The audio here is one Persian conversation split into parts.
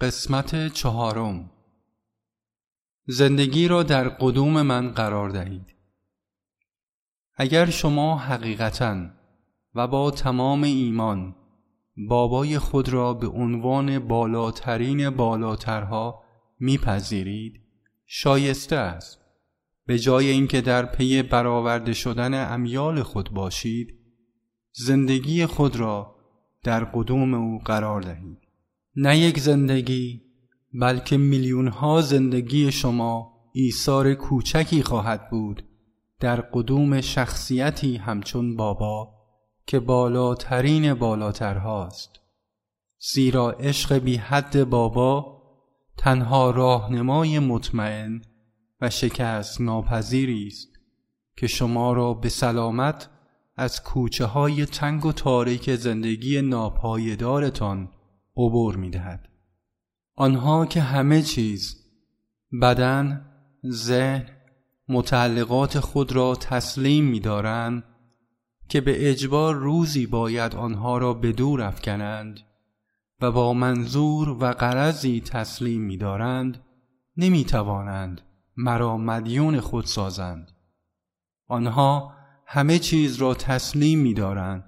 قسمت چهارم. زندگی را در قدوم من قرار دهید. اگر شما حقیقتا و با تمام ایمان بابای خود را به عنوان بالاترین بالاترها میپذیرید شایسته است. به جای اینکه در پی برآورده شدن امیال خود باشید زندگی خود را در قدوم او قرار دهید. نه یک زندگی بلکه میلیون ها زندگی شما ایثار کوچکی خواهد بود. در قدوم شخصیتی همچون بابا که بالاترین بالاترهاست. زیرا عشق بی حد بابا تنها راهنمای مطمئن و شکست ناپذیری است که شما را به سلامت از کوچه های تنگ و تاریک زندگی ناپایدارتان عبور می دهد. آنها که همه چیز بدن، ذهن، متعلقات خود را تسلیم می دارند که به اجبار روزی باید آنها را به دور افکنند و با منظور و قرضی تسلیم می دارند نمی توانند مرا مدیون خود سازند آنها همه چیز را تسلیم می دارند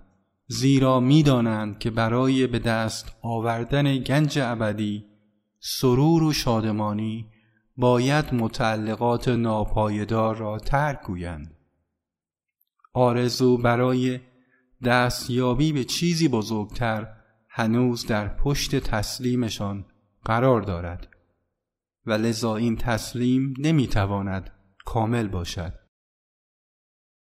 زیرا می‌دانند که برای به دست آوردن گنج ابدی سرور و شادمانی باید متعلقات ناپایدار را ترک گویند. آرزو برای دستیابی به چیزی بزرگتر هنوز در پشت تسلیمشان قرار دارد و لذا این تسلیم نمی‌تواند کامل باشد.